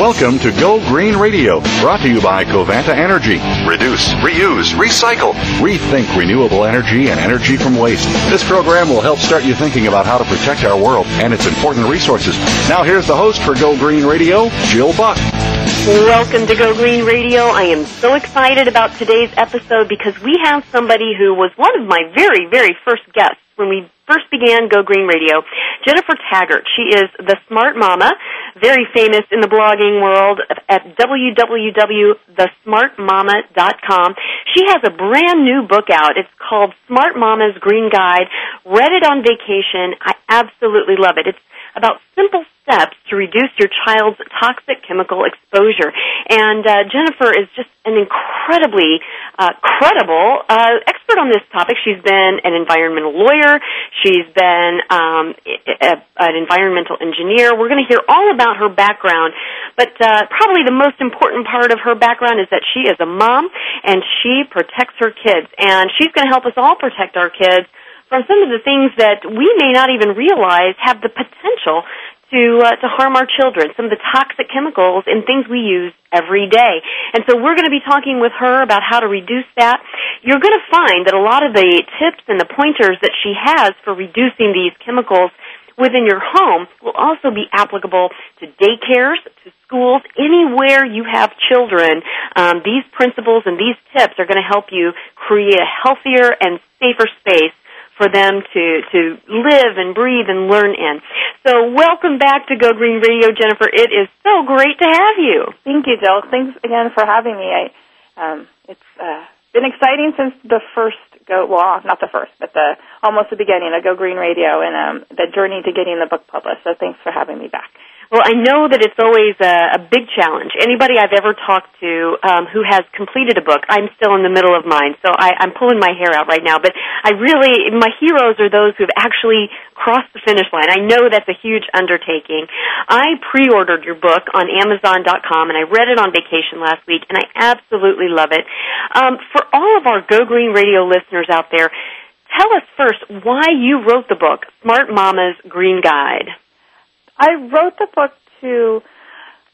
Welcome to Go Green Radio, brought to you by Covanta Energy. Reduce, reuse, recycle, rethink renewable energy and energy from waste. This program will help start you thinking about how to protect our world and its important resources. Now here's the host for Go Green Radio, Jill Buck. Welcome to Go Green Radio. I am so excited about today's episode because we have somebody who was one of my very, very first guests when we first began Go Green Radio, Jennifer Taggart. She is the Smart Mama, very famous in the blogging world at www.thesmartmama.com. She has a brand new book out. It's called Smart Mama's Green Guide. Read it on vacation. I absolutely love it. It's about simple steps to reduce your child's toxic chemical exposure. And uh, Jennifer is just an incredibly uh, credible uh, expert on this topic. She's been an environmental lawyer. She's been um, a, an environmental engineer. We're going to hear all about her background, but uh, probably the most important part of her background is that she is a mom and she protects her kids. And she's going to help us all protect our kids from some of the things that we may not even realize have the potential to uh, to harm our children. Some of the toxic chemicals in things we use every day. And so we're going to be talking with her about how to reduce that. You're going to find that a lot of the tips and the pointers that she has for reducing these chemicals within your home will also be applicable to daycares, to schools, anywhere you have children. Um, these principles and these tips are going to help you create a healthier and safer space for them to, to live and breathe and learn in. So welcome back to Go Green Radio, Jennifer. It is so great to have you. Thank you, Jill. Thanks again for having me. I, um, it's uh, been exciting since the first go, well, not the first, but the almost the beginning of Go Green Radio and um, the journey to getting the book published. So thanks for having me back. Well, I know that it's always a, a big challenge. Anybody I've ever talked to um, who has completed a book, I'm still in the middle of mine, so I, I'm pulling my hair out right now. But I really, my heroes are those who've actually crossed the finish line. I know that's a huge undertaking. I pre-ordered your book on Amazon.com, and I read it on vacation last week, and I absolutely love it. Um, for all of our Go Green Radio listeners out there, tell us first why you wrote the book, Smart Mama's Green Guide. I wrote the book to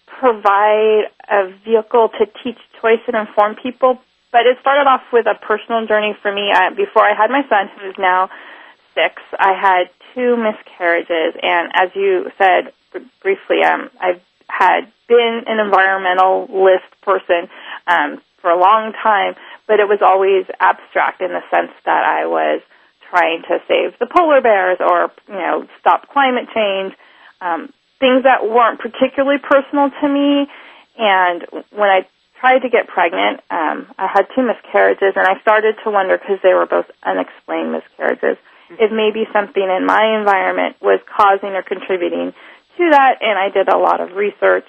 provide a vehicle to teach choice and inform people, but it started off with a personal journey for me. I, before I had my son, who's now six, I had two miscarriages, and as you said briefly, um, I've had been an environmentalist person um, for a long time, but it was always abstract in the sense that I was trying to save the polar bears or you know stop climate change um, things that weren't particularly personal to me. And when I tried to get pregnant, um, I had two miscarriages, and I started to wonder because they were both unexplained miscarriages, mm-hmm. if maybe something in my environment was causing or contributing to that. And I did a lot of research.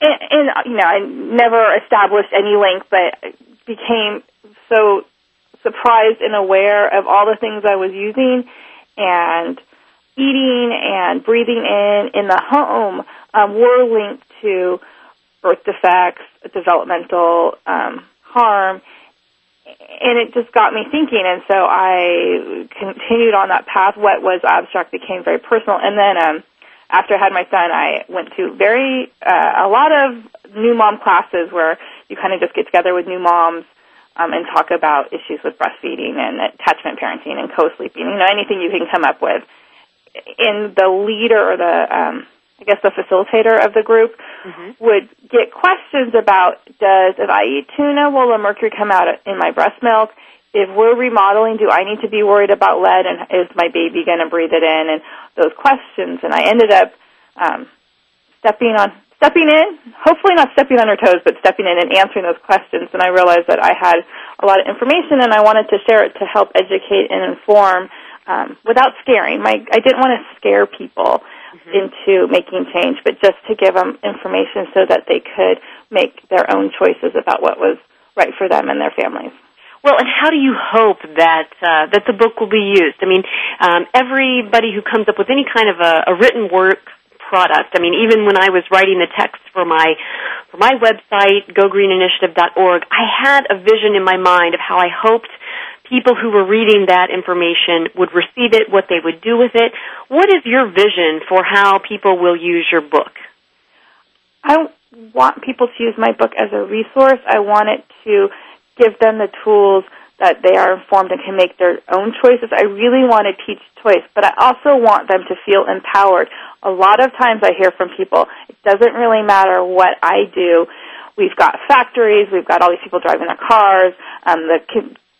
And, and you know, I never established any link, but became so surprised and aware of all the things I was using and eating and breathing in in the home um, were linked to birth defects, developmental um, harm, and it just got me thinking. And so I continued on that path. What was abstract became very personal, and then um, after I had my son, I went to very uh, a lot of new mom classes where you kind of just get together with new moms. Um, and talk about issues with breastfeeding and attachment parenting and co-sleeping, you know, anything you can come up with in the leader or the um, I guess the facilitator of the group mm-hmm. would get questions about does if I eat tuna will the mercury come out in my breast milk? If we're remodeling, do I need to be worried about lead and is my baby going to breathe it in? And those questions, and I ended up um, stepping on stepping in, hopefully not stepping on her toes, but stepping in and answering those questions. And I realized that I had a lot of information and I wanted to share it to help educate and inform um, without scaring. My I didn't want to scare people mm-hmm. into making change, but just to give them information so that they could make their own choices about what was right for them and their families. Well, and how do you hope that uh, that the book will be used? I mean, um, everybody who comes up with any kind of a, a written work product. I mean, even when I was writing the text for my for my website, gogreeninitiative.org, I had a vision in my mind of how I hoped people who were reading that information would receive it, what they would do with it. What is your vision for how people will use your book? I want people to use my book as a resource. I want it to give them the tools that they are informed and can make their own choices. I really want to teach choice, but I also want them to feel empowered. A lot of times I hear from people, it doesn't really matter what I do. We've got factories, we've got all these people driving their cars, um, the,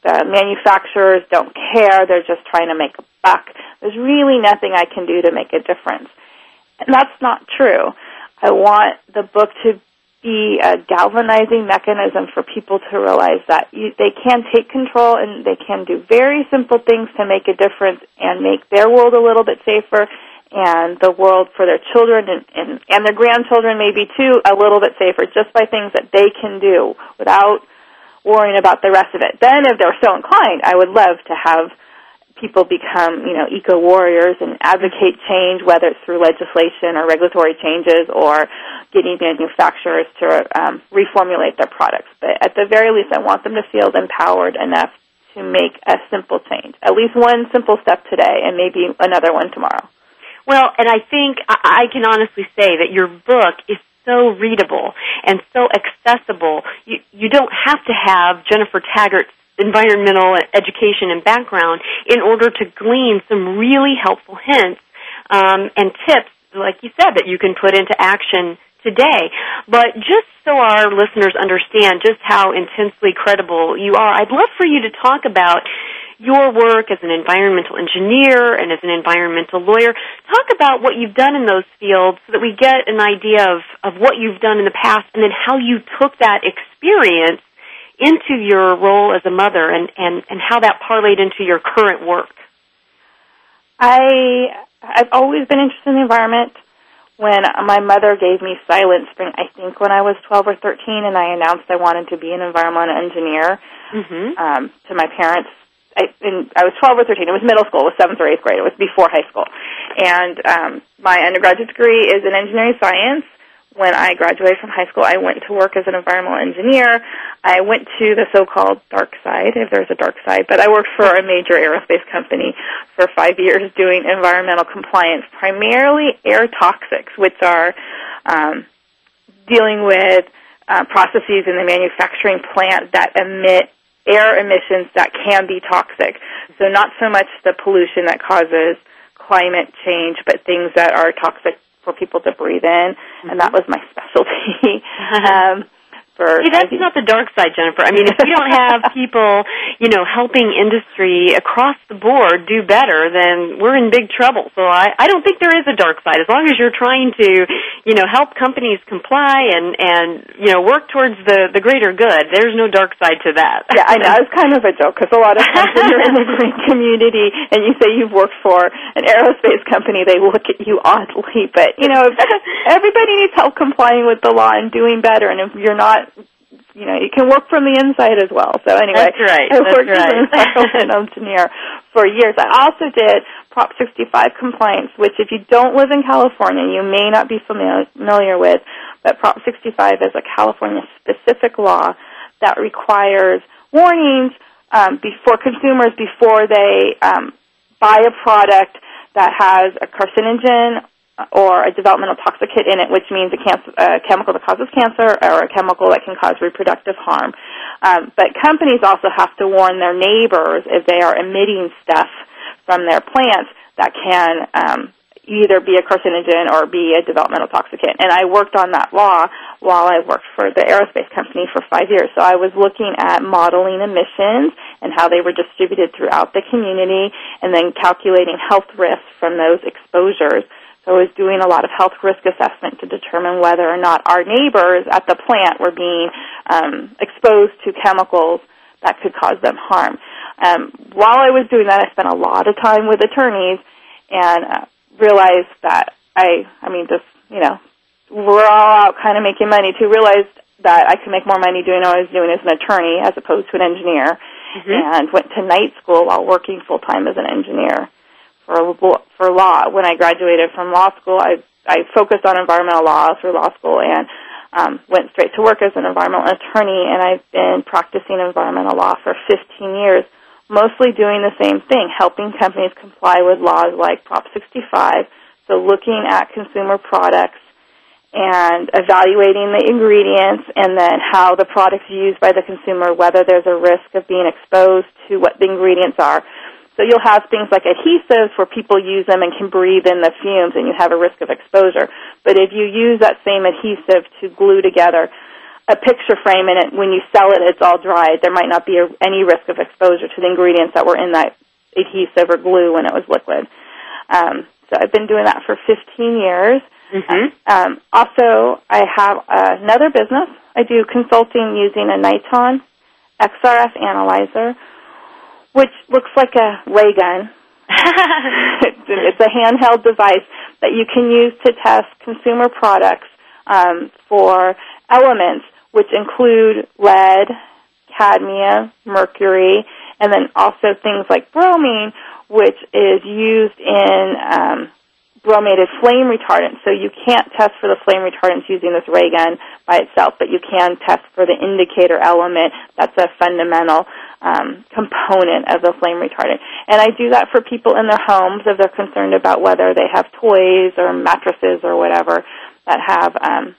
the manufacturers don't care, they're just trying to make a buck. There's really nothing I can do to make a difference. And that's not true. I want the book to be a galvanizing mechanism for people to realize that you, they can take control and they can do very simple things to make a difference and make their world a little bit safer and the world for their children and, and, and their grandchildren maybe too a little bit safer just by things that they can do without worrying about the rest of it. Then if they're so inclined, I would love to have people become, you know, eco warriors and advocate change, whether it's through legislation or regulatory changes or getting manufacturers to um, reformulate their products. But at the very least, I want them to feel empowered enough to make a simple change, at least one simple step today, and maybe another one tomorrow. Well, and I think I can honestly say that your book is so readable and so accessible. You you don't have to have Jennifer Taggart's environmental education and background in order to glean some really helpful hints um, and tips, like you said, that you can put into action today. But just so our listeners understand just how intensely credible you are, I'd love for you to talk about your work as an environmental engineer and as an environmental lawyer. Talk about what you've done in those fields so that we get an idea of, of what you've done in the past and then how you took that experience into your role as a mother and, and, and how that parlayed into your current work? I I've always been interested in the environment. When my mother gave me Silent Spring, I think when I was 12 or 13, and I announced I wanted to be an environmental engineer mm-hmm. um, to my parents. I, in, I was 12 or 13. It was middle school. It was seventh or eighth grade. It was before high school. And um, my undergraduate degree is in engineering science when I graduated from high school, I went to work as an environmental engineer. I went to the so-called dark side, if there's a dark side, but I worked for a major aerospace company for five years doing environmental compliance, primarily air toxics, which are um, dealing with uh, processes in the manufacturing plant that emit air emissions that can be toxic. So not so much the pollution that causes climate change, but things that are toxic for people to breathe in, mm-hmm. and that was my specialty. um, See, that's not the dark side, Jennifer. I mean, if you don't have people, you know, helping industry across the board do better, then we're in big trouble. So I, I don't think there is a dark side. As long as you're trying to, you know, help companies comply and and you know work towards the the greater good, there's no dark side to that. Yeah, I know. It's kind of a joke because a lot of times when you're in the green community and you say you've worked for an aerospace company, they look at you oddly. But you know, everybody needs help complying with the law and doing better. And if you're not you know, you can work from the inside as well. So anyway, That's right. I That's worked right. as an engineer for years. I also did Prop 65 compliance, which if you don't live in California, you may not be familiar with, but Prop 65 is a California specific law that requires warnings um, before consumers before they um, buy a product that has a carcinogen or a developmental toxicant in it, which means a, cancer, a chemical that causes cancer or a chemical that can cause reproductive harm. Um, but companies also have to warn their neighbors if they are emitting stuff from their plants that can um, either be a carcinogen or be a developmental toxicant. And I worked on that law while I worked for the aerospace company for five years. So I was looking at modeling emissions and how they were distributed throughout the community and then calculating health risks from those exposures so I was doing a lot of health risk assessment to determine whether or not our neighbors at the plant were being um, exposed to chemicals that could cause them harm. Um, while I was doing that, I spent a lot of time with attorneys and uh, realized that I, I mean, just you know, we're all out kind of making money. To realize that I could make more money doing what I was doing as an attorney as opposed to an engineer, mm-hmm. and went to night school while working full time as an engineer for for law. When I graduated from law school, I I focused on environmental law through law school and um, went straight to work as an environmental attorney. And I've been practicing environmental law for 15 years, mostly doing the same thing, helping companies comply with laws like Prop 65. So looking at consumer products and evaluating the ingredients and then how the product's used by the consumer, whether there's a risk of being exposed to what the ingredients are. So you'll have things like adhesives where people use them and can breathe in the fumes and you have a risk of exposure. But if you use that same adhesive to glue together a picture frame and it, when you sell it, it's all dried, there might not be a, any risk of exposure to the ingredients that were in that adhesive or glue when it was liquid. Um, so I've been doing that for 15 years. Mm-hmm. Um, also, I have another business. I do consulting using a Niton XRF analyzer, which looks like a ray gun. it's a handheld device that you can use to test consumer products um, for elements, which include lead, cadmium, mercury, and then also things like bromine, which is used in um, bromated flame retardants. So you can't test for the flame retardants using this ray gun by itself, but you can test for the indicator element. That's a fundamental um, component of the flame retardant. And I do that for people in their homes if they're concerned about whether they have toys or mattresses or whatever that have um,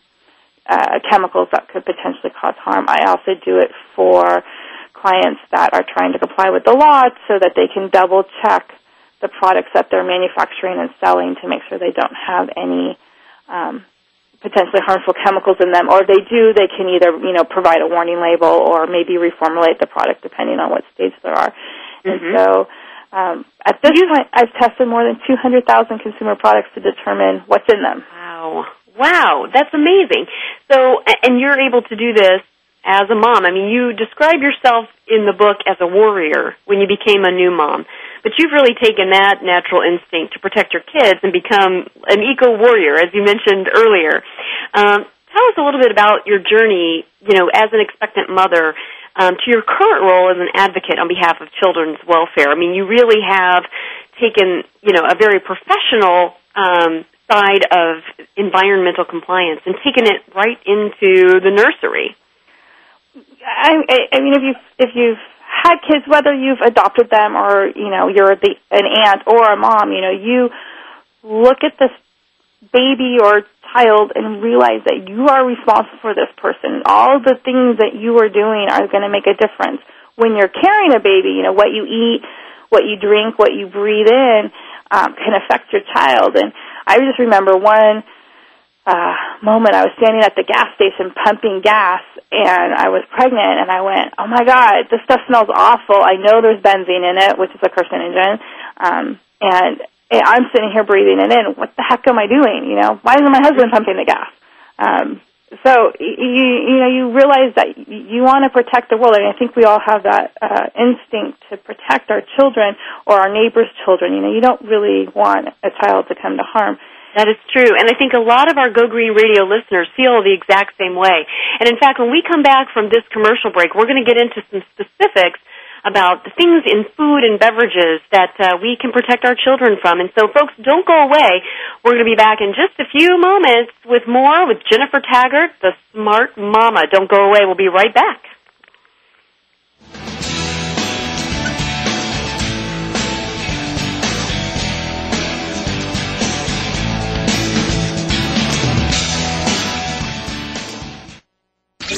uh, chemicals that could potentially cause harm. I also do it for clients that are trying to comply with the law so that they can double check the products that they're manufacturing and selling to make sure they don't have any um, potentially harmful chemicals in them. Or if they do, they can either you know provide a warning label or maybe reformulate the product depending on what stage there are. Mm-hmm. And so. Um, at this point, I've tested more than 200,000 consumer products to determine what's in them. Wow. Wow, that's amazing. So, and you're able to do this as a mom. I mean, you describe yourself in the book as a warrior when you became a new mom. But you've really taken that natural instinct to protect your kids and become an eco warrior, as you mentioned earlier. Um, tell us a little bit about your journey, you know, as an expectant mother um, to your current role as an advocate on behalf of children's welfare. I mean, you really have taken, you know, a very professional um, side of environmental compliance and taken it right into the nursery. I, I mean, if you if you've had kids, whether you've adopted them or you know you're the, an aunt or a mom, you know you look at this baby or child and realize that you are responsible for this person. All the things that you are doing are going to make a difference. When you're carrying a baby, you know what you eat, what you drink, what you breathe in um, can affect your child. And I just remember one uh, moment I was standing at the gas station pumping gas and I was pregnant and I went, oh my god, this stuff smells awful. I know there's benzene in it, which is a carcinogen. Um, and I'm sitting here breathing it in. What the heck am I doing? You know, why isn't my husband pumping the gas? Um, so you you know you realize that you want to protect the world, and I think we all have that uh, instinct to protect our children or our neighbors' children. You know, you don't really want a child to come to harm. That is true. And I think a lot of our Go Green Radio listeners feel the exact same way. And in fact, when we come back from this commercial break, we're going to get into some specifics about the things in food and beverages that uh, we can protect our children from. And so, folks, don't go away. We're going to be back in just a few moments with more with Jennifer Taggart, the smart mama. Don't go away. We'll be right back.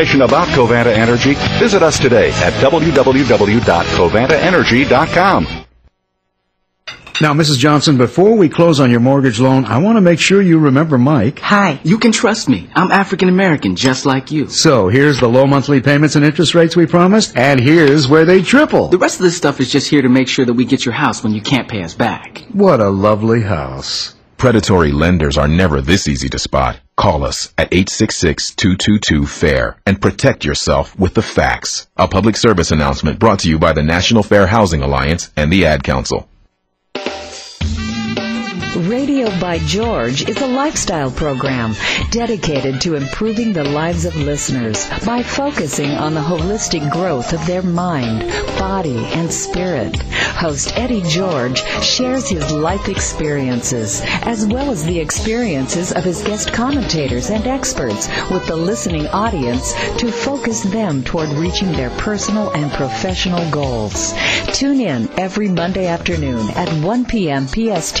about Covanta Energy, visit us today at www.covantaenergy.com. Now, Mrs. Johnson, before we close on your mortgage loan, I want to make sure you remember Mike. Hi, you can trust me. I'm African American, just like you. So, here's the low monthly payments and interest rates we promised, and here's where they triple. The rest of this stuff is just here to make sure that we get your house when you can't pay us back. What a lovely house. Predatory lenders are never this easy to spot. Call us at 866-222-FAIR and protect yourself with the facts. A public service announcement brought to you by the National Fair Housing Alliance and the Ad Council. Radio by George is a lifestyle program dedicated to improving the lives of listeners by focusing on the holistic growth of their mind, body, and spirit. Host Eddie George shares his life experiences as well as the experiences of his guest commentators and experts with the listening audience to focus them toward reaching their personal and professional goals. Tune in every Monday afternoon at 1 p.m. PST,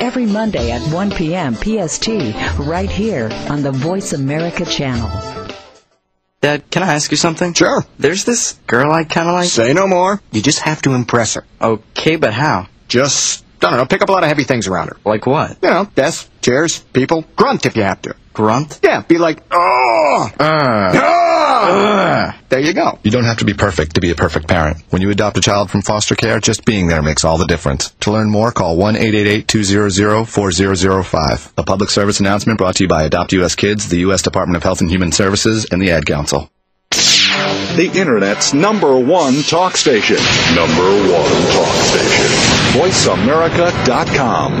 every Monday at 1 p.m. PST, right here on the Voice America channel. Dad, can I ask you something? Sure. There's this girl I kind of like. Say no more. You just have to impress her. Okay, but how? Just, I don't know, pick up a lot of heavy things around her. Like what? You know, desks, chairs, people. Grunt if you have to. Grunt? Yeah, be like, oh! Uh, There you go. You don't have to be perfect to be a perfect parent. When you adopt a child from foster care, just being there makes all the difference. To learn more, call 1-888-200-4005. A public service announcement brought to you by Adopt US Kids, the U.S. Department of Health and Human Services, and the Ad Council. The Internet's number one talk station. Number one talk station. VoiceAmerica.com.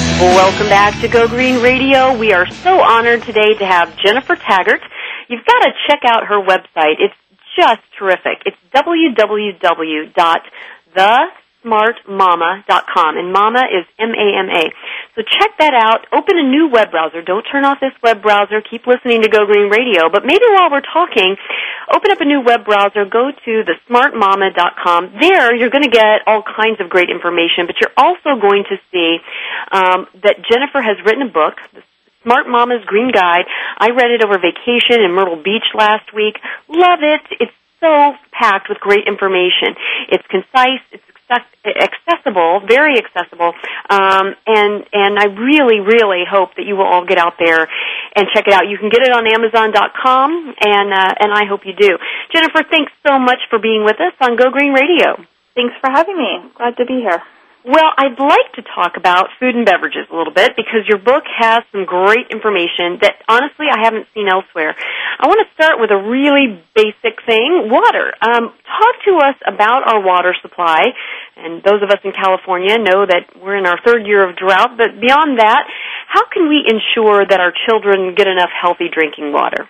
Welcome back to Go Green Radio. We are so honored today to have Jennifer Taggart. You've got to check out her website. It's just terrific. It's www.thesmartmama.com and mama is M-A-M-A. So check that out. Open a new web browser. Don't turn off this web browser. Keep listening to Go Green Radio. But maybe while we're talking, open up a new web browser. Go to the thesmartmama.com. There, you're going to get all kinds of great information, but you're also going to see um, that Jennifer has written a book, Smart Mama's Green Guide. I read it over vacation in Myrtle Beach last week. Love it. It's so packed with great information. It's concise. It's accessible, very accessible, um, and and I really, really hope that you will all get out there and check it out. You can get it on Amazon.com, and uh, and I hope you do. Jennifer, thanks so much for being with us on Go Green Radio. Thanks for having me. Glad to be here. Well, I'd like to talk about food and beverages a little bit because your book has some great information that honestly I haven't seen elsewhere. I want to start with a really basic thing, water. Um, talk to us about our water supply. And those of us in California know that we're in our third year of drought, but beyond that, how can we ensure that our children get enough healthy drinking water?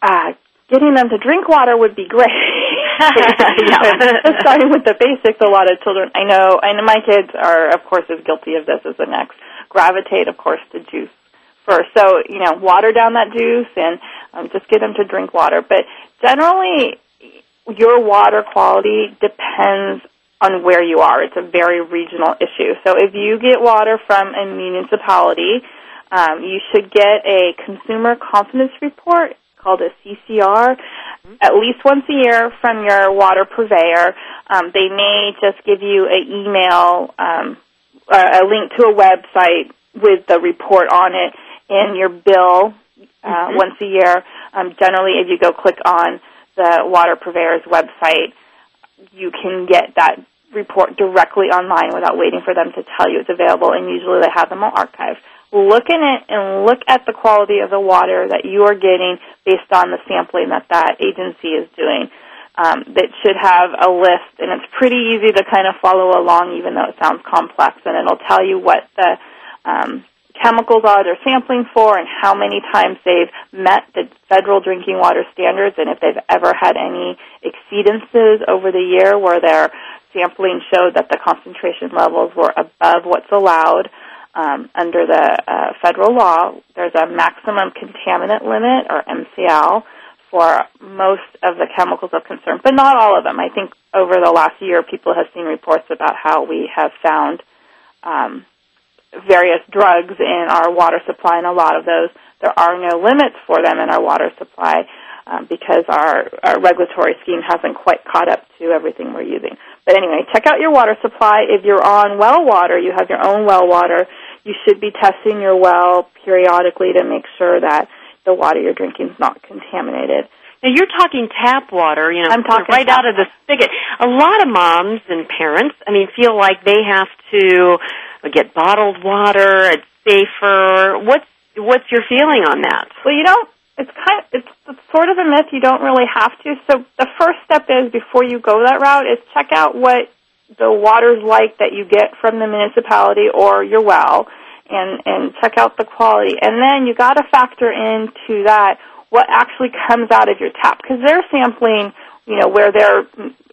Uh, getting them to drink water would be great. yeah. Starting with the basics, a lot of children I know, and my kids are, of course, as guilty of this as the next. gravitate, of course, to juice first. So, you know, water down that juice and um, just get them to drink water. But generally, your water quality depends on where you are. It's a very regional issue. So if you get water from a municipality, um, you should get a consumer confidence report called a CCR at least once a year from your water purveyor. Um, they may just give you an email, um, a link to a website with the report on it in your bill uh, mm-hmm. once a year. Um, generally, if you go click on the water purveyor's website, you can get that report directly online without waiting for them to tell you it's available, and usually they have them all archived. Look in it and look at the quality of the water that you are getting based on the sampling that that agency is doing. Um, that should have a list, and it's pretty easy to kind of follow along, even though it sounds complex, and it'll tell you what the um, chemicals are they're sampling for and how many times they've met the federal drinking water standards and if they've ever had any exceedances over the year where their sampling showed that the concentration levels were above what's allowed um, under the uh, federal law. There's a maximum contaminant limit, or MCL, for most of the chemicals of concern, but not all of them. I think over the last year, people have seen reports about how we have found um, various drugs in our water supply, and a lot of those there are no limits for them in our water supply um, because our, our regulatory scheme hasn't quite caught up to everything we're using. But anyway, check out your water supply. If you're on well water, you have your own well water, you should be testing your well periodically to make sure that the water you're drinking is not contaminated. Now you're talking tap water, you know, I'm talking right out of the spigot. A lot of moms and parents, I mean, feel like they have to get bottled water. It's safer. What's what's your feeling on that? Well, you don't. It's kind. Of, it's, sort of a myth. You don't really have to. So the first step is before you go that route is check out what the water's like that you get from the municipality or your well, and and check out the quality. And then you got to factor into that what actually comes out of your tap because they're sampling. You know where they're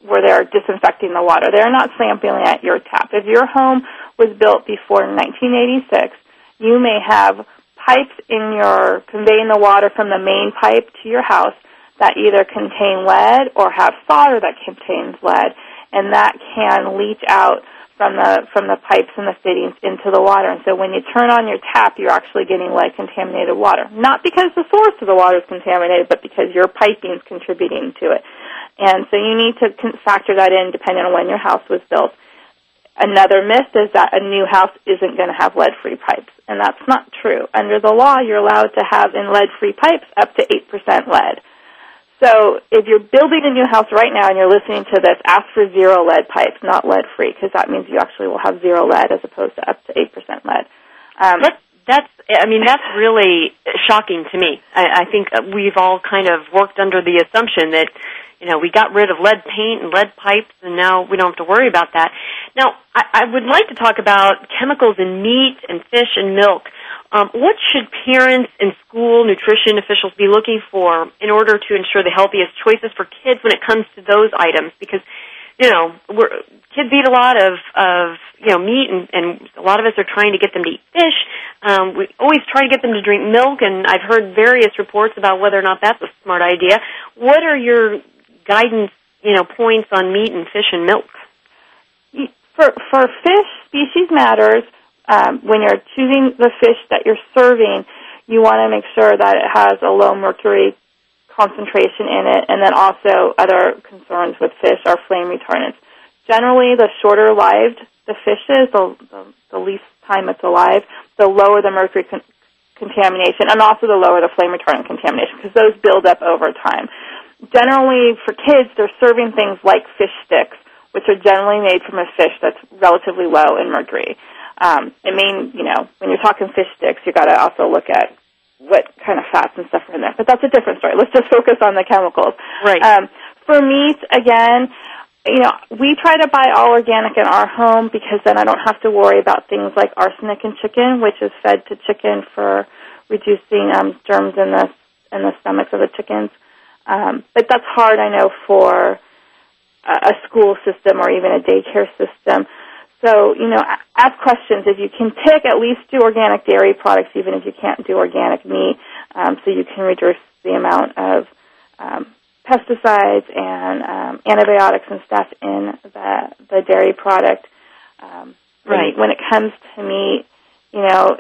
where they're disinfecting the water. They're not sampling at your tap. If your home was built before 1986, you may have pipes in your conveying the water from the main pipe to your house that either contain lead or have solder that contains lead, and that can leach out from the from the pipes and the fittings into the water. And so when you turn on your tap, you're actually getting lead contaminated water. Not because the source of the water is contaminated, but because your piping is contributing to it. And so you need to factor that in depending on when your house was built. Another myth is that a new house isn't going to have lead-free pipes, and that's not true. Under the law, you're allowed to have in lead-free pipes up to 8% lead. So if you're building a new house right now and you're listening to this, ask for zero lead pipes, not lead-free, because that means you actually will have zero lead as opposed to up to 8% lead. Um, that's, I mean, that's really shocking to me. I, I think we've all kind of worked under the assumption that you know, we got rid of lead paint and lead pipes, and now we don't have to worry about that. Now, I, I would like to talk about chemicals in meat and fish and milk. Um, what should parents and school nutrition officials be looking for in order to ensure the healthiest choices for kids when it comes to those items? Because you know, we're, kids eat a lot of of you know meat, and, and a lot of us are trying to get them to eat fish. Um, we always try to get them to drink milk, and I've heard various reports about whether or not that's a smart idea. What are your guidance, you know, points on meat and fish and milk? For for fish, species matters. Um, when you're choosing the fish that you're serving, you want to make sure that it has a low mercury concentration in it, and then also other concerns with fish are flame retardants. Generally, the shorter lived the fish is, the, the, the least time it's alive, the lower the mercury con- contamination, and also the lower the flame retardant contamination, because those build up over time generally for kids, they're serving things like fish sticks, which are generally made from a fish that's relatively low in mercury. Um, I mean, you know, when you're talking fish sticks, you got to also look at what kind of fats and stuff are in there. But that's a different story. Let's just focus on the chemicals. Right. Um, for meat, again, you know, we try to buy all organic in our home because then I don't have to worry about things like arsenic in chicken, which is fed to chicken for reducing um, germs in the in the stomachs of the chickens. Um, but that's hard, I know, for a, a school system or even a daycare system. So, you know, ask questions. If you can tick, at least do organic dairy products, even if you can't do organic meat, um, so you can reduce the amount of um, pesticides and um, antibiotics and stuff in the the dairy product. Um, Right. When it comes to meat, you know,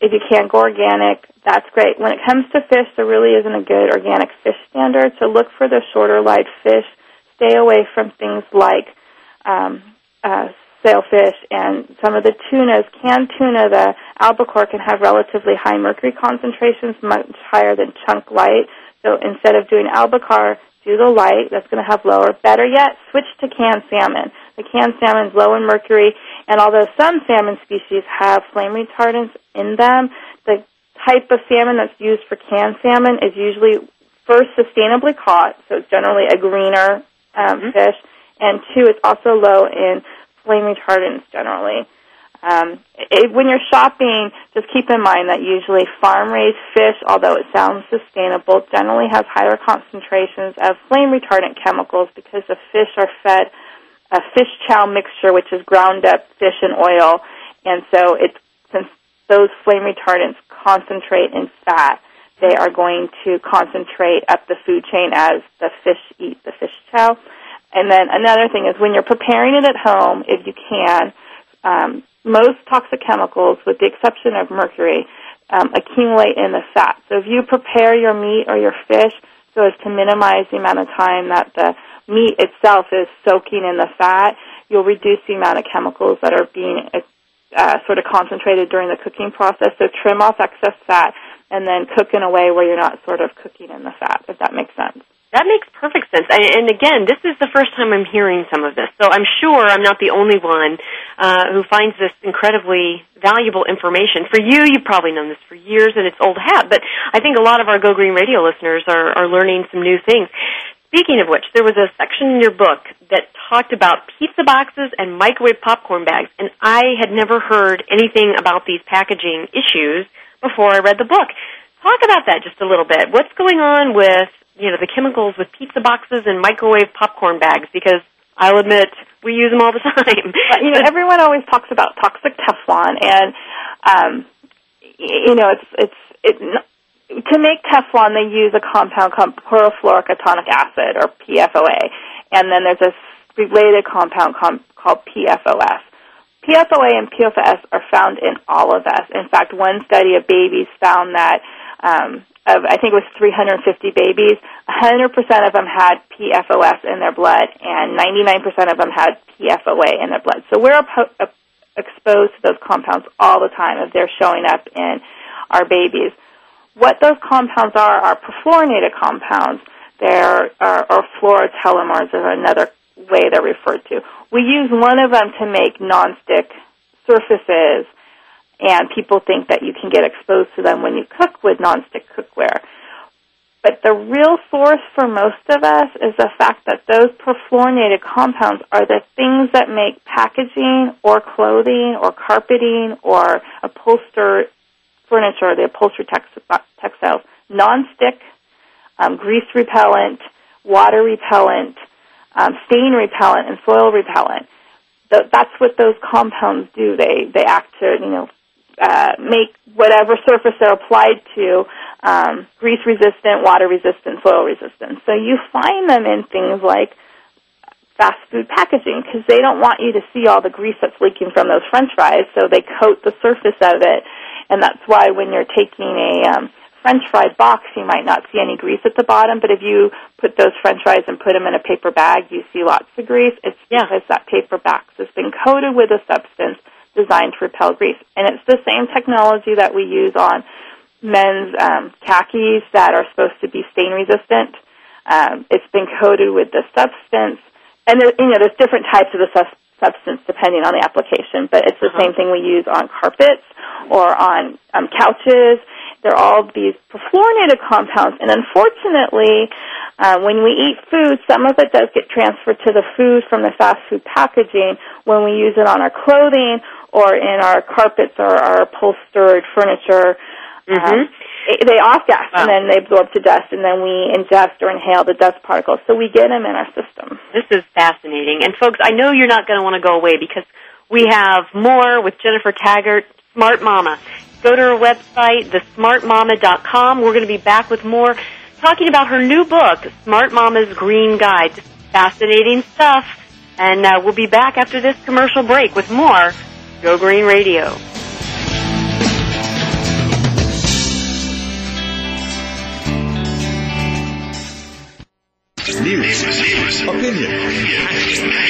if you can't go organic, that's great. When it comes to fish, there really isn't a good organic fish standard. So look for the shorter live fish. Stay away from things like um, uh, sailfish and some of the tunas. Canned tuna, the albacore can have relatively high mercury concentrations, much higher than chunk light. So instead of doing albacore, do the light. That's going to have lower. Better yet, switch to canned salmon. The canned salmon is low in mercury, and although some salmon species have flame retardants in them, the type of salmon that's used for canned salmon is usually first sustainably caught, so it's generally a greener um, fish, and two, it's also low in flame retardants generally. Um, it, when you're shopping, just keep in mind that usually farm-raised fish, although it sounds sustainable, generally has higher concentrations of flame retardant chemicals because the fish are fed a fish chow mixture, which is ground up fish and oil, and so it's since those flame retardants concentrate in fat, they are going to concentrate up the food chain as the fish eat the fish chow. And then another thing is when you're preparing it at home, if you can, um, most toxic chemicals, with the exception of mercury, um, accumulate in the fat. So if you prepare your meat or your fish so as to minimize the amount of time that the meat itself is soaking in the fat, you'll reduce the amount of chemicals that are being uh, sort of concentrated during the cooking process. So trim off excess fat and then cook in a way where you're not sort of cooking in the fat, if that makes sense. That makes perfect sense. And, and again, this is the first time I'm hearing some of this, so I'm sure I'm not the only one uh, who finds this incredibly valuable information. For you, you've probably known this for years, and it's old hat. But I think a lot of our Go Green Radio listeners are, are learning some new things. Speaking of which, there was a section in your book that talked about pizza boxes and microwave popcorn bags, and I had never heard anything about these packaging issues before I read the book. Talk about that just a little bit. What's going on with you know the chemicals with pizza boxes and microwave popcorn bags? Because I'll admit we use them all the time. But, you know, everyone always talks about toxic Teflon, and um, you know, it's it's it. To make Teflon, they use a compound called perfluorocarbonic acid, or PFOA, and then there's a related compound com- called PFOS. PFOA and PFOS are found in all of us. In fact, one study of babies found that um, of I think it was 350 babies, 100% of them had PFOS in their blood, and 99% of them had PFOA in their blood. So we're exposed to those compounds all the time if they're showing up in our babies. What those compounds are are perfluorinated compounds. They're are, or fluorotelomers is another way they're referred to. We use one of them to make nonstick surfaces and people think that you can get exposed to them when you cook with nonstick cookware. But the real source for most of us is the fact that those perfluorinated compounds are the things that make packaging or clothing or carpeting or upholstered furniture, the upholstered tex- textiles, nonstick, um, grease repellent, water repellent, um, stain repellent, and soil repellent. Th- that's what those compounds do. They they act to you know uh, make whatever surface they're applied to um, grease resistant, water resistant, soil resistant. So you find them in things like fast food packaging because they don't want you to see all the grease that's leaking from those French fries, so they coat the surface of it, and that's why when you're taking a um, French fry box, you might not see any grease at the bottom, but if you put those French fries and put them in a paper bag, you see lots of grease. It's Yeah. because that paper box has been coated with a substance designed to repel grease. And it's the same technology that we use on men's um, khakis that are supposed to be stain resistant. Um, it's been coated with the substance, and there, you know there's different types of the sus- substance depending on the application, but it's the Uh-huh. same thing we use on carpets or on um, couches. They're all these perfluorinated compounds, and unfortunately, uh, when we eat food, some of it does get transferred to the food from the fast food packaging when we use it on our clothing or in our carpets or our upholstered furniture. Mhm. Um, it- they off gas Wow. and then they absorb to dust, and then we ingest or inhale the dust particles. So we get them in our system. This is fascinating. And folks, I know you're not going to want to go away because We have more with Jennifer Taggart, Smart Mama. Go to her website, thesmartmama.com. We're going to be back with more talking about her new book, Smart Mama's Green Guide. Fascinating stuff. And uh, we'll be back after this commercial break with more Go Green Radio. News, opinion.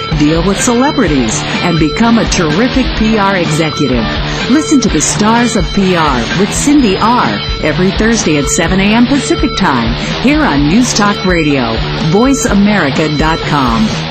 deal with celebrities, and become a terrific PR executive. Listen to the Stars of PR with Cindy R. every Thursday at 7 a.m. Pacific Time here on News Talk Radio, VoiceAmerica.com.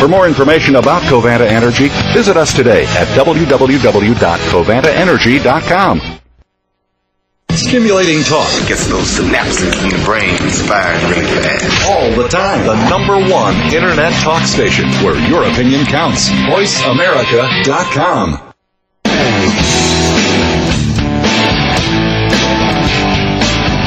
For more information about Covanta Energy, visit us today at www.covantaenergy.com. Stimulating talk. Gets those synapses in the brain firing really fast. All the time. The number one internet talk station where your opinion counts. VoiceAmerica.com.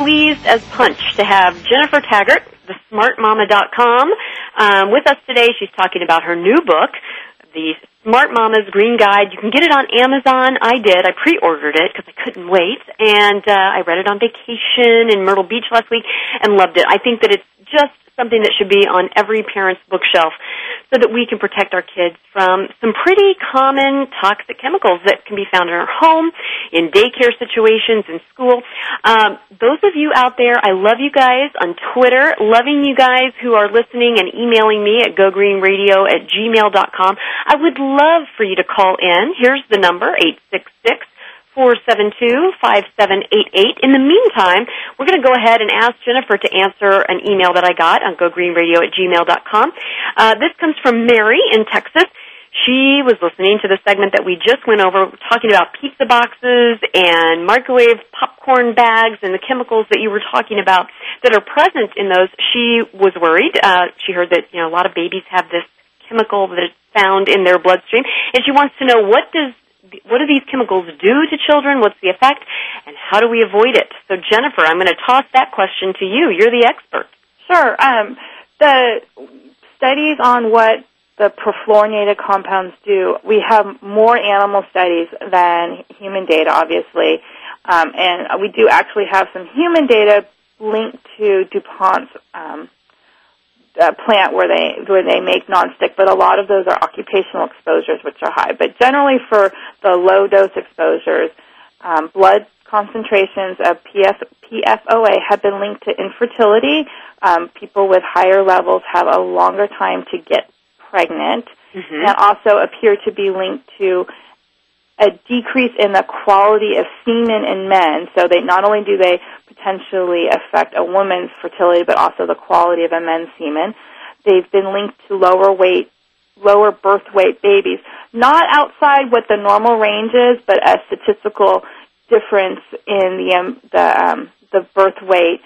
pleased as punch to have Jennifer Taggart, the smartmama.com, um, with us today. She's talking about her new book, The Smart Mama's Green Guide. You can get it on Amazon. I did. I pre-ordered it because I couldn't wait, and uh, I read it on vacation in Myrtle Beach last week and loved it. I think that it's just something that should be on every parent's bookshelf so that we can protect our kids from some pretty common toxic chemicals that can be found in our home, in daycare situations, in school. Um, those of you out there, I love you guys on Twitter, loving you guys who are listening and emailing me at gogreenradio at gmail.com. I would love for you to call in. Here's the number, 866 472-5788. In the meantime, we're going to go ahead and ask Jennifer to answer an email that I got on gogreenradio at gmail.com. Uh, this comes from Mary in Texas. She was listening to the segment that we just went over, talking about pizza boxes and microwave popcorn bags and the chemicals that you were talking about that are present in those. She was worried. Uh, she heard that you know a lot of babies have this chemical that is found in their bloodstream, and she wants to know what does what do these chemicals do to children? What's the effect? And how do we avoid it? So, Jennifer, I'm going to toss that question to you. You're the expert. Sure. Um, the studies on what the perfluorinated compounds do, we have more animal studies than human data, obviously. Um, and we do actually have some human data linked to DuPont's um, uh, plant where they where they make nonstick, but a lot of those are occupational exposures, which are high. But generally, for the low dose exposures, um, blood concentrations of PF, PFOA have been linked to infertility. Um, people with higher levels have a longer time to get pregnant, mm-hmm. and also appear to be linked to a decrease in the quality of semen in men. So they not only do they potentially affect a woman's fertility, but also the quality of a men's semen. They've been linked to lower weight, lower birth weight babies. Not outside what the normal range is, but a statistical difference in the um, the um, the birth weight,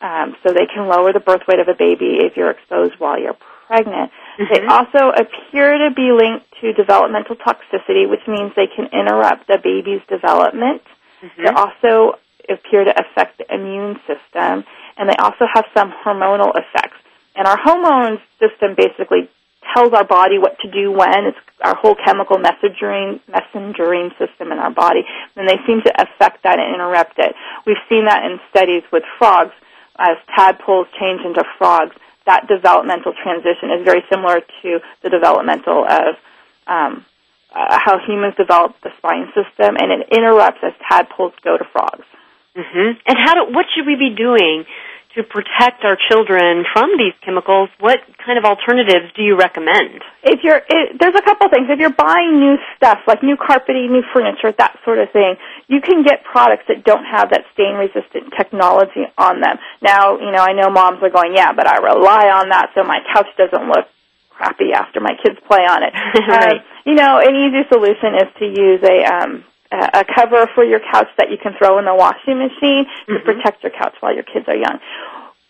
um, so they can lower the birth weight of a baby if you're exposed while you're pregnant. Mm-hmm. They also appear to be linked to developmental toxicity, which means they can interrupt the baby's development. Mm-hmm. They also appear to affect the immune system, and they also have some hormonal effects. And our hormone system basically tells our body what to do when. It's our whole chemical messengering messengering system in our body, and they seem to affect that and interrupt it. We've seen that in studies with frogs as tadpoles change into frogs. That developmental transition is very similar to the developmental of um, uh, how humans develop the spine system, and it interrupts as tadpoles go to frogs. Mm-hmm. And how do, what should we be doing to protect our children from these chemicals, what kind of alternatives do you recommend? If you're, it, there's a couple things. If you're buying new stuff, like new carpeting, new furniture, that sort of thing, you can get products that don't have that stain resistant technology on them. Now, you know, I know moms are going, yeah, but I rely on that so my couch doesn't look crappy after my kids play on it. right. Um, you know, an easy solution is to use a, um, a cover for your couch that you can throw in the washing machine to mm-hmm. protect your couch while your kids are young.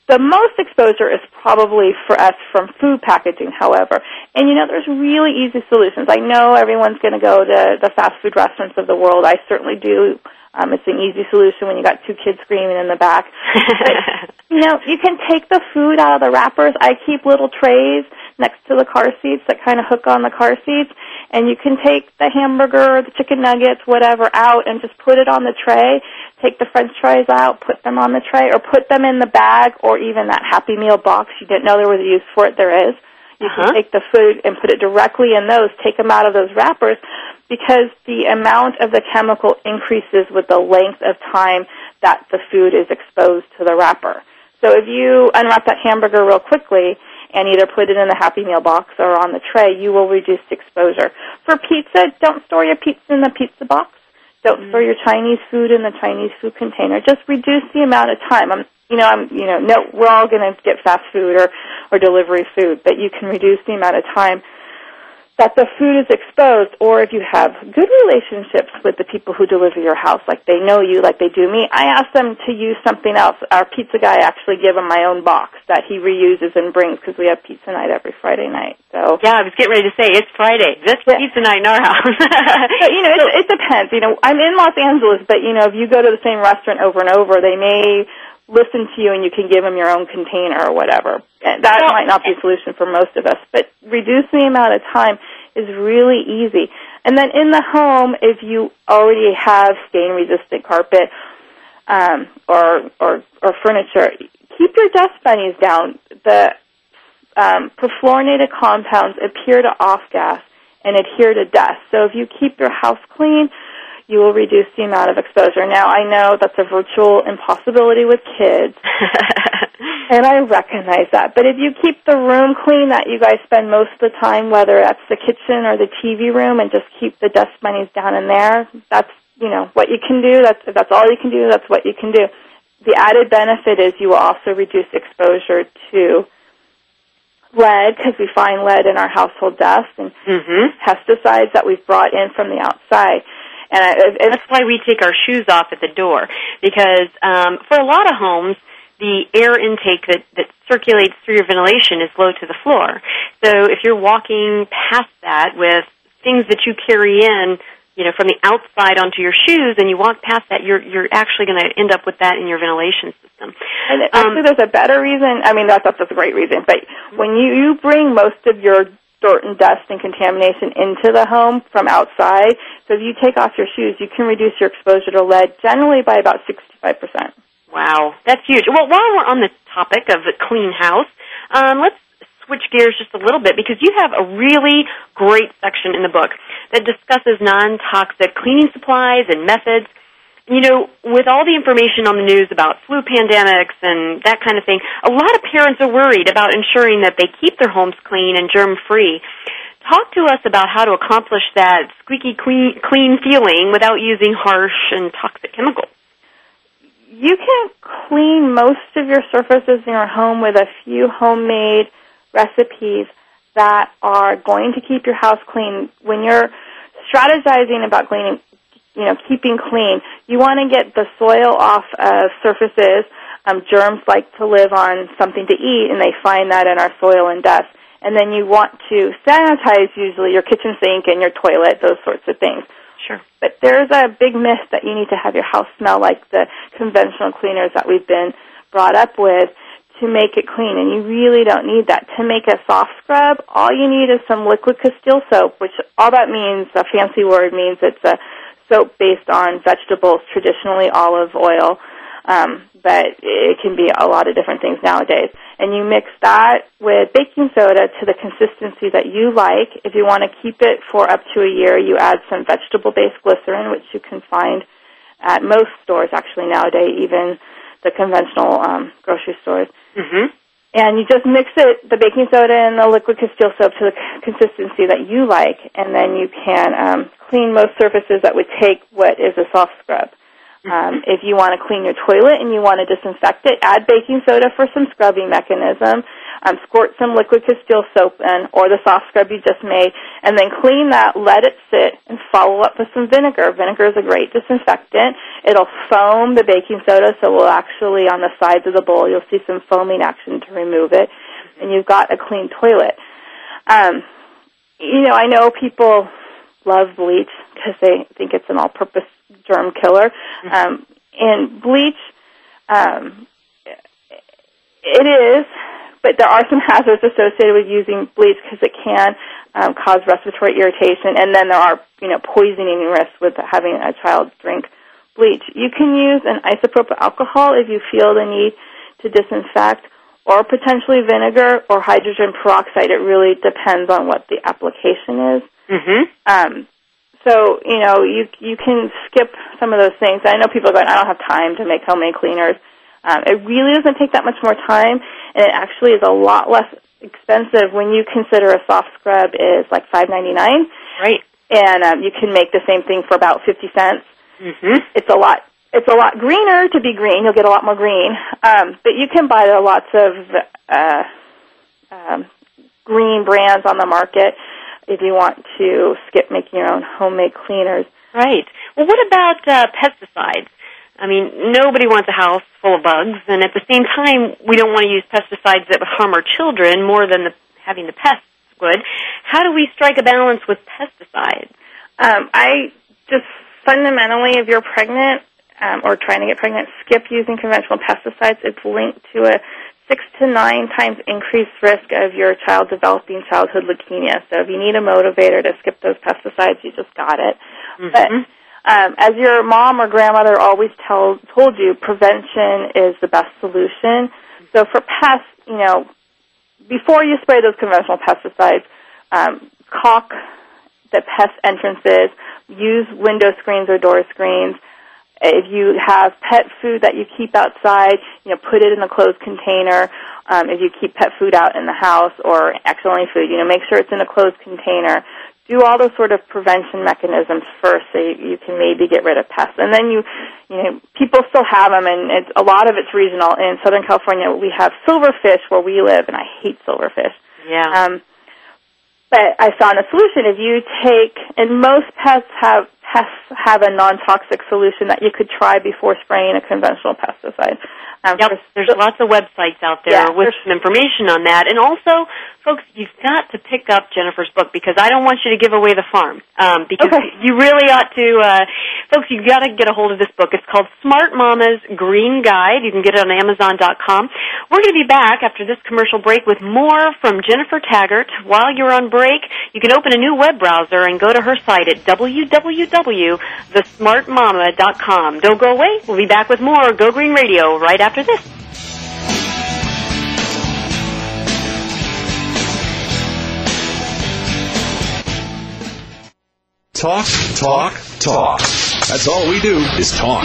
The most exposure is probably for us from food packaging, however. And you know, there's really easy solutions. I know everyone's going to go to the fast food restaurants of the world. I certainly do. Um, it's an easy solution when you got two kids screaming in the back. but, you know, you can take the food out of the wrappers. I keep little trays next to the car seats that kind of hook on the car seats, and you can take the hamburger, the chicken nuggets, whatever out and just put it on the tray. Take the french fries out, put them on the tray, or put them in the bag, or even that Happy Meal box. You didn't know there was a use for it. There is. You uh-huh. can take the food and put it directly in those, take them out of those wrappers, because the amount of the chemical increases with the length of time that the food is exposed to the wrapper. So if you unwrap that hamburger real quickly, and either put it in the Happy Meal box or on the tray, you will reduce exposure. For pizza, don't store your pizza in the pizza box. Don't mm store your Chinese food in the Chinese food container. Just reduce the amount of time. I'm, you know, I'm, you know, no, we're all going to get fast food or, or delivery food, but you can reduce the amount of time that the food is exposed or if you have good relationships with the people who deliver your house, like they know you, like they do me, I ask them to use something else. Our pizza guy actually give him my own box that he reuses and brings because we have pizza night every Friday night. So yeah, I was getting ready to say it's Friday. This yeah. pizza night in our house. but, you know, it, it depends. You know, I'm in Los Angeles, but you know, if you go to the same restaurant over and over, they may listen to you and you can give them your own container or whatever. That might not be a solution for most of us, but reducing the amount of time is really easy. And then in the home, if you already have stain resistant carpet um, or, or or furniture, keep your dust bunnies down. The um, perfluorinated compounds appear to off gas and adhere to dust. So if you keep your house clean, you will reduce the amount of exposure. Now, I know that's a virtual impossibility with kids, and I recognize that. But if you keep the room clean that you guys spend most of the time, whether that's the kitchen or the TV room, and just keep the dust bunnies down in there, that's you know what you can do. That's if that's all you can do. That's what you can do. The added benefit is you will also reduce exposure to lead because we find lead in our household dust and mm-hmm. pesticides that we've brought in from the outside. And, I, and that's why we take our shoes off at the door because um, for a lot of homes, the air intake that, that circulates through your ventilation is low to the floor. So if you're walking past that with things that you carry in, you know, from the outside onto your shoes, and you walk past that, you're you're actually going to end up with that in your ventilation system. And actually, um, there's a better reason. I mean, that's that's a great reason. But when you you bring most of your dirt and dust and contamination into the home from outside. So if you take off your shoes, you can reduce your exposure to lead generally by about 65%. Wow, that's huge. Well, while we're on the topic of a clean house, um, let's switch gears just a little bit because you have a really great section in the book that discusses non-toxic cleaning supplies and methods you know, with all the information on the news about flu pandemics and that kind of thing, a lot of parents are worried about ensuring that they keep their homes clean and germ free. Talk to us about how to accomplish that squeaky clean, clean feeling without using harsh and toxic chemicals. You can clean most of your surfaces in your home with a few homemade recipes that are going to keep your house clean. When you're strategizing about cleaning, you know, keeping clean. You want to get the soil off of surfaces. Um, germs like to live on something to eat, and they find that in our soil and dust. And then you want to sanitize usually your kitchen sink and your toilet, those sorts of things. Sure. But there's a big myth that you need to have your house smell like the conventional cleaners that we've been brought up with to make it clean, and you really don't need that. To make a soft scrub, all you need is some liquid Castile soap, which all that means, a fancy word means it's a soap based on vegetables, traditionally olive oil, um, but it can be a lot of different things nowadays. And you mix that with baking soda to the consistency that you like. If you want to keep it for up to a year, you add some vegetable-based glycerin, which you can find at most stores actually nowadays, even the conventional um, grocery stores. Mm-hmm. And you just mix it, the baking soda and the liquid Castile soap to the consistency that you like, and then you can um, clean most surfaces that would take what is a soft scrub. Um, if you want to clean your toilet and you want to disinfect it, add baking soda for some scrubbing mechanism. Um, squirt some liquid Castile soap in, or the soft scrub you just made, and then clean that. Let it sit, and follow up with some vinegar. Vinegar is a great disinfectant. It'll foam the baking soda, so we'll actually on the sides of the bowl you'll see some foaming action to remove it, and you've got a clean toilet. Um, you know, I know people love bleach because they think it's an all-purpose germ killer. Um, and bleach, um, it is, but there are some hazards associated with using bleach because it can um, cause respiratory irritation, and then there are you know poisoning risks with having a child drink bleach. You can use an isopropyl alcohol if you feel the need to disinfect, or potentially vinegar or hydrogen peroxide. It really depends on what the application is. Mm-hmm. Um, so you know you you can skip some of those things. I know people are going, I don't have time to make homemade cleaners. Um, it really doesn't take that much more time, and it actually is a lot less expensive when you consider a soft scrub is like five ninety nine. Right. And um, you can make the same thing for about fifty cents. Mm-hmm. It's a lot. It's a lot greener to be green. You'll get a lot more green. Um, but you can buy lots of uh, um, green brands on the market if you want to skip making your own homemade cleaners. Right. Well, what about uh, pesticides? I mean, nobody wants a house full of bugs, and at the same time, we don't want to use pesticides that would harm our children more than the, having the pests would. How do we strike a balance with pesticides? Um, I just fundamentally, if you're pregnant um, or trying to get pregnant, skip using conventional pesticides. It's linked to a six to nine times increased risk of your child developing childhood leukemia. So if you need a motivator to skip those pesticides, you just got it. Mm-hmm. But um, as your mom or grandmother always tell, told you, prevention is the best solution. So for pests, you know, before you spray those conventional pesticides, um, caulk the pest entrances, use window screens or door screens. If you have pet food that you keep outside, you know, put it in a closed container. Um, if you keep pet food out in the house or actually food, you know, make sure it's in a closed container. Do all those sort of prevention mechanisms first, so you, you can maybe get rid of pests. And then you, you know, people still have them, and it's, a lot of it's regional. In Southern California, we have silverfish where we live, and I hate silverfish. Yeah. Um, but I found a solution. If you take, and most pests have pests have a non-toxic solution that you could try before spraying a conventional pesticide. Um, yep, there's lots of websites out there Yeah, with some information on that. And also, folks, you've got to pick up Jennifer's book because I don't want you to give away the farm. Um, because Okay. you really ought to, uh, folks, you've got to get a hold of this book. It's called Smart Mama's Green Guide. You can get it on Amazon.com. We're going to be back after this commercial break with more from Jennifer Taggart. While you're on break, you can open a new web browser and go to her site at www.thesmartmama.com. Don't go away. We'll be back with more Go Green Radio right after this. Talk, talk, talk. That's all we do is talk.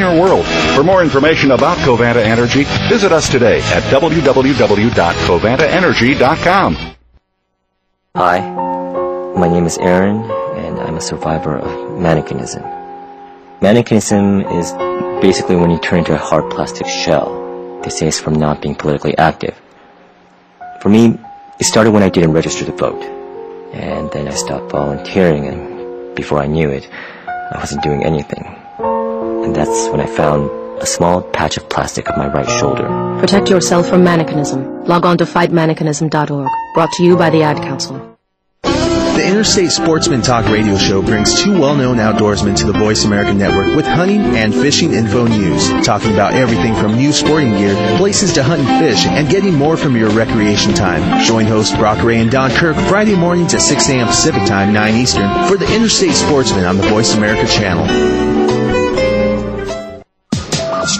world. For more information about Covanta Energy, visit us today at www.covantaenergy.com. Hi, my name is Aaron, and I'm a survivor of mannequinism. Mannequinism is basically when you turn into a hard plastic shell. They say it's from not being politically active. For me, it started when I didn't register to vote, and then I stopped volunteering, and before I knew it, I wasn't doing anything. And that's when I found a small patch of plastic on my right shoulder. Protect yourself from mannequinism. Log on to fightmannequinism.org. Brought to you by the Ad Council. The Interstate Sportsman Talk radio show brings two well-known outdoorsmen to the Voice America Network with hunting and fishing info news, talking about everything from new sporting gear, places to hunt and fish, and getting more from your recreation time. Join hosts Brock Ray and Don Kirk Friday mornings at 6 a.m. Pacific Time, 9 Eastern, for the Interstate Sportsman on the Voice America channel.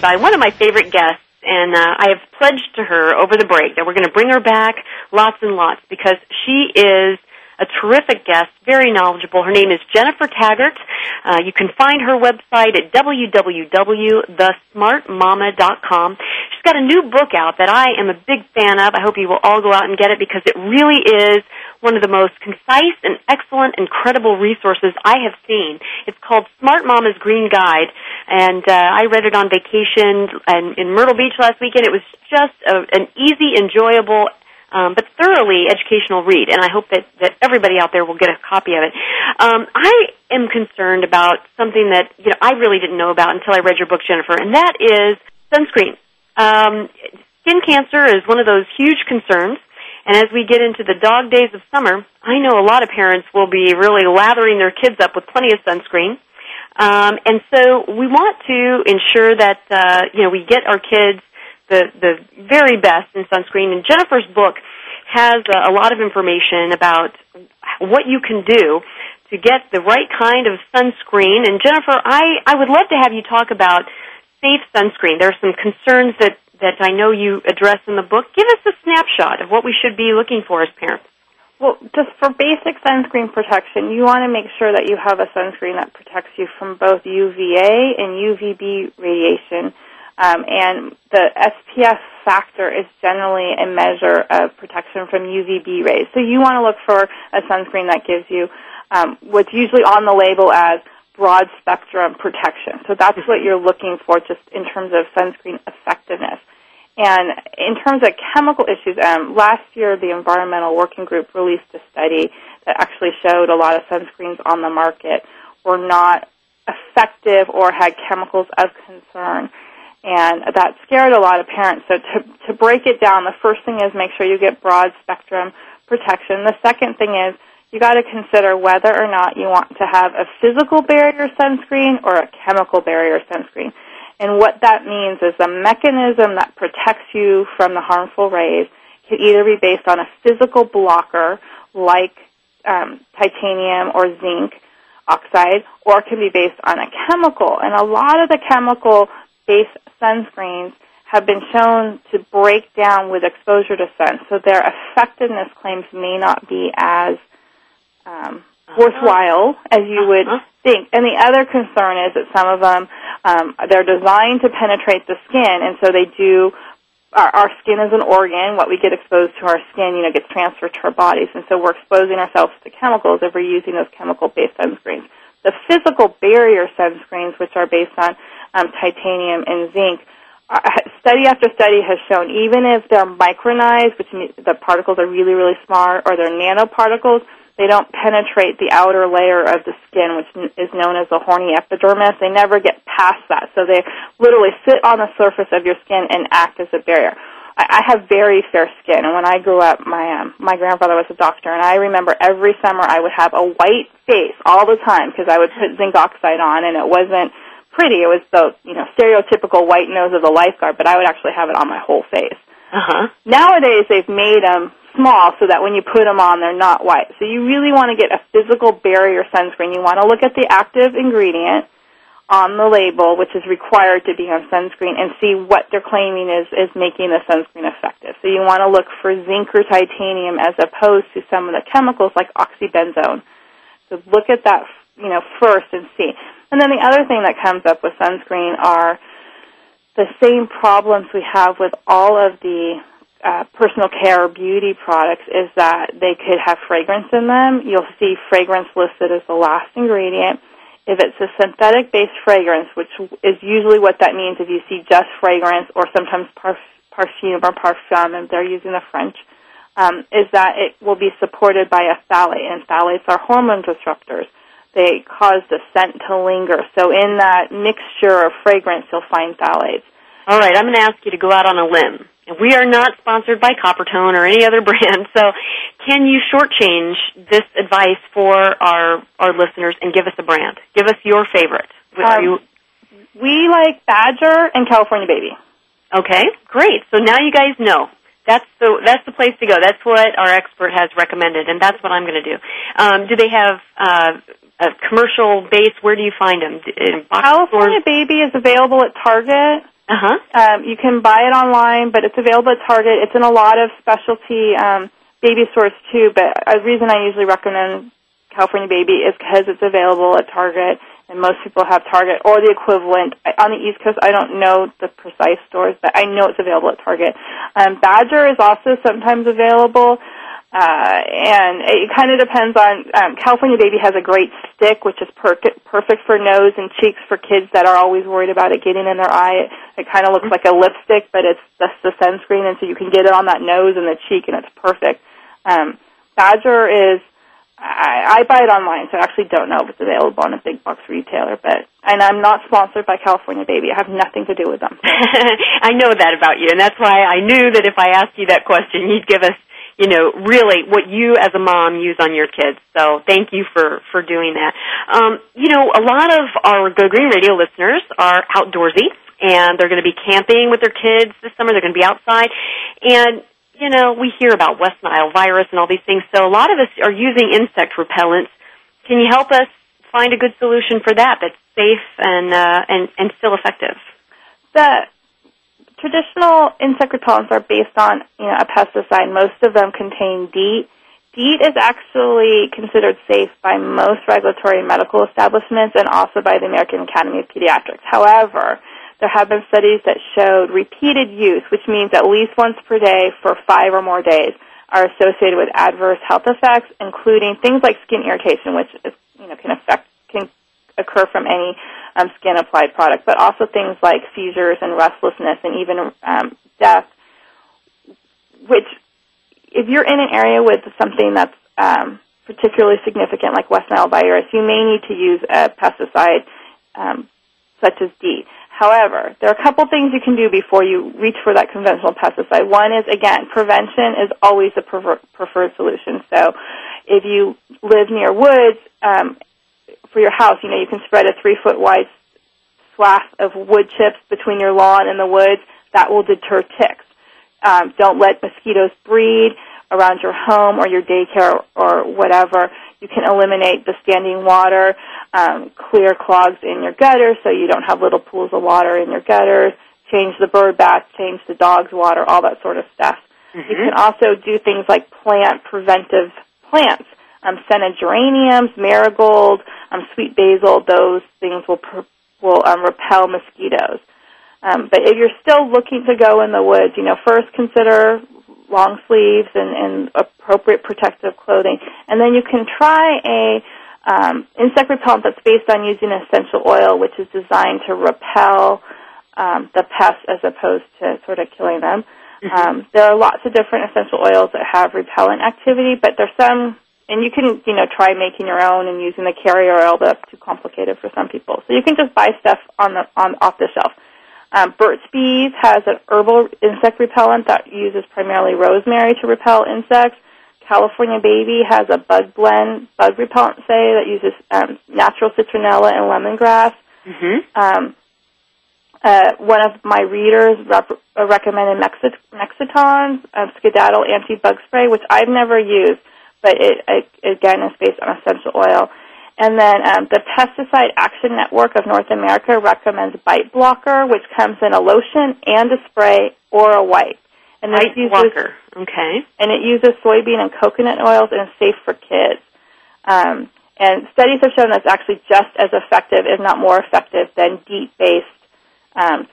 by one of my favorite guests, and uh, I have pledged to her over the break that we're going to bring her back lots and lots because she is a terrific guest, very knowledgeable. Her name is Jennifer Taggart. Uh, you can find her website at www.thesmartmama.com. She's got a new book out that I am a big fan of. I hope you will all go out and get it because it really is one of the most concise and excellent, incredible resources I have seen. It's called Smart Mama's Green Guide, and uh, I read it on vacation and in Myrtle Beach last weekend. It was just a, an easy, enjoyable, um, but thoroughly educational read, and I hope that, that everybody out there will get a copy of it. Um, I am concerned about something that you know I really didn't know about until I read your book, Jennifer, and that is sunscreen. Um, skin cancer is one of those huge concerns. And as we get into the dog days of summer, I know a lot of parents will be really lathering their kids up with plenty of sunscreen. Um, and so we want to ensure that uh, you know we get our kids the the very best in sunscreen. And Jennifer's book has a, a lot of information about what you can do to get the right kind of sunscreen. And Jennifer, I I would love to have you talk about safe sunscreen. There are some concerns that that I know you address in the book. Give us a snapshot of what we should be looking for as parents. Well, just for basic sunscreen protection, you want to make sure that you have a sunscreen that protects you from both UVA and UVB radiation. Um, and the SPF factor is generally a measure of protection from UVB rays. So you want to look for a sunscreen that gives you um, what's usually on the label as broad spectrum protection. So that's what you're looking for just in terms of sunscreen effectiveness. And in terms of chemical issues, um, last year the Environmental Working Group released a study that actually showed a lot of sunscreens on the market were not effective or had chemicals of concern. And that scared a lot of parents. So to, to break it down, the first thing is make sure you get broad spectrum protection. The second thing is you got to consider whether or not you want to have a physical barrier sunscreen or a chemical barrier sunscreen. And what that means is the mechanism that protects you from the harmful rays can either be based on a physical blocker like um, titanium or zinc oxide, or it can be based on a chemical. And a lot of the chemical-based sunscreens have been shown to break down with exposure to sun, so their effectiveness claims may not be as um, worthwhile as you would think. And the other concern is that some of them um, they're designed to penetrate the skin, and so they do. Our, our skin is an organ. What we get exposed to our skin, you know, gets transferred to our bodies, and so we're exposing ourselves to chemicals if we're using those chemical-based sunscreens. The physical barrier sunscreens, which are based on um, titanium and zinc, uh, study after study has shown even if they're micronized, which means the particles are really, really small, or they're nanoparticles, they don't penetrate the outer layer of the skin, which is known as the horny epidermis. They never get past that. So they literally sit on the surface of your skin and act as a barrier. I, I have very fair skin, and when I grew up, my um, my grandfather was a doctor, and I remember every summer I would have a white face all the time because I would put zinc oxide on, and it wasn't pretty. It was the you know stereotypical white nose of the lifeguard, but I would actually have it on my whole face. Uh-huh. Nowadays, they've made them small so that when you put them on, they're not white. So you really want to get a physical barrier sunscreen. You want to look at the active ingredient on the label, which is required to be on sunscreen, and see what they're claiming is, is making the sunscreen effective. So you want to look for zinc or titanium as opposed to some of the chemicals like oxybenzone. So look at that, you know, first and see. And then the other thing that comes up with sunscreen are the same problems we have with all of the uh, personal care or beauty products is that they could have fragrance in them. You'll see fragrance listed as the last ingredient. If it's a synthetic based fragrance, which is usually what that means if you see just fragrance or sometimes parf- perfume or parfum, and they're using the French, um, is that it will be supported by a phthalate, and phthalates are hormone disruptors. They cause the scent to linger. So in that mixture of fragrance, you'll find phthalates. All right, I'm going to ask you to go out on a limb. We are not sponsored by Coppertone or any other brand, so can you shortchange this advice for our our listeners and give us a brand? Give us your favorite. Are Um, you, We like Badger and California Baby. okay, great. So now you guys know. That's the that's the place to go. That's what our expert has recommended, and that's what I'm going to do. Um, do they have uh, a commercial base? Where do you find them? California Baby is available at Target. Uh huh. Um, you can buy it online, but it's available at Target. It's in a lot of specialty um, baby stores too. But a reason I usually recommend California Baby is because it's available at Target, and most people have Target or the equivalent on the East Coast. I don't know the precise stores, but I know it's available at Target. Um, Badger is also sometimes available. Uh, and it kind of depends on um, California Baby has a great stick, which is per- perfect for nose and cheeks for kids that are always worried about it getting in their eye. It, it kind of looks like a lipstick, but it's just the sunscreen, and so you can get it on that nose and the cheek, and it's perfect. Um, Badger is I, I buy it online, so I actually don't know if it's available on a big box retailer. But and I'm not sponsored by California Baby. I have nothing to do with them. I know that about you, and that's why I knew that if I asked you that question, you'd give us, you know, really what you as a mom use on your kids. So thank you for for doing that. Um, you know, a lot of our Go Green Radio listeners are outdoorsy, and they're going to be camping with their kids this summer. They're going to be outside, and you know, we hear about West Nile virus and all these things. So a lot of us are using insect repellents. Can you help us find a good solution for that that's safe and uh, and and still effective? The traditional insect repellents are based on you know a pesticide. Most of them contain DEET. DEET is actually considered safe by most regulatory and medical establishments and also by the American Academy of Pediatrics. However, there have been studies that showed repeated use, which means at least once per day for five or more days, are associated with adverse health effects, including things like skin irritation, which is, you know can affect can occur from any um, skin applied product, but also things like seizures and restlessness and even um, death. Which, if you're in an area with something that's um, particularly significant, like West Nile virus, you may need to use a pesticide um, such as DEET. However, there are a couple things you can do before you reach for that conventional pesticide. One is, again, prevention is always the prefer- preferred solution. So if you live near woods, um, for your house, you know, you can spread a three foot wide swath of wood chips between your lawn and the woods. That will deter ticks. Um, don't let mosquitoes breed around your home or your daycare or whatever. You can eliminate the standing water, um, clear clogs in your gutters so you don't have little pools of water in your gutters. Change the bird bath, change the dog's water, all that sort of stuff. You can also do things like plant preventive plants. Um, scented geraniums, marigold, um, sweet basil, those things will per- will um, repel mosquitoes. Um, but if you're still looking to go in the woods, you know, first consider long sleeves and, and appropriate protective clothing, and then you can try a um, insect repellent that's based on using essential oil, which is designed to repel um, the pests as opposed to sort of killing them. Um, there are lots of different essential oils that have repellent activity, but there's some, and you can, you know, try making your own and using the carrier oil, but that's too complicated for some people. So you can just buy stuff on the on off the shelf. Um, Burt's Bees has an herbal insect repellent that uses primarily rosemary to repel insects. California Baby has a bug blend bug repellent, say, that uses um, natural citronella and lemongrass. Mm-hmm. Um, uh, one of my readers rep- uh, recommended Mexit- Mexiton um, Skedaddle anti-bug spray, which I've never used, but it, it again is based on essential oil. And then um, the Pesticide Action Network of North America recommends Bite Blocker, which comes in a lotion and a spray or a wipe. And this Bite uses, blocker. Okay. and it uses soybean and coconut oils and is safe for kids. Um, and studies have shown that it's actually just as effective, if not more effective, than DEET-based um,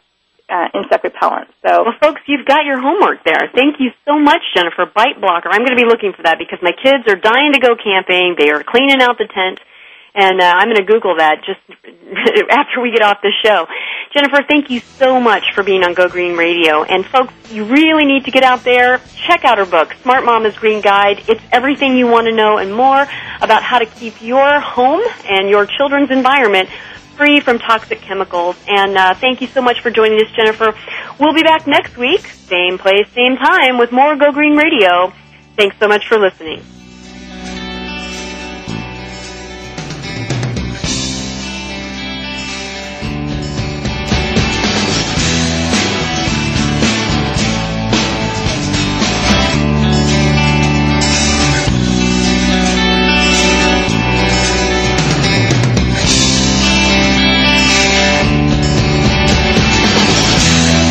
uh, insect repellent. So, Well, folks, you've got your homework there. Thank you so much, Jennifer. Bite blocker. I'm going to be looking for that because my kids are dying to go camping. They are cleaning out the tent. And uh, I'm going to Google that just after we get off the show. Jennifer, thank you so much for being on Go Green Radio. And folks, you really need to get out there. Check out her book, Smart Mama's Green Guide. It's everything you want to know and more about how to keep your home and your children's environment free from toxic chemicals. And uh, thank you so much for joining us, Jennifer. We'll be back next week, same place, same time, with more Go Green Radio. Thanks so much for listening.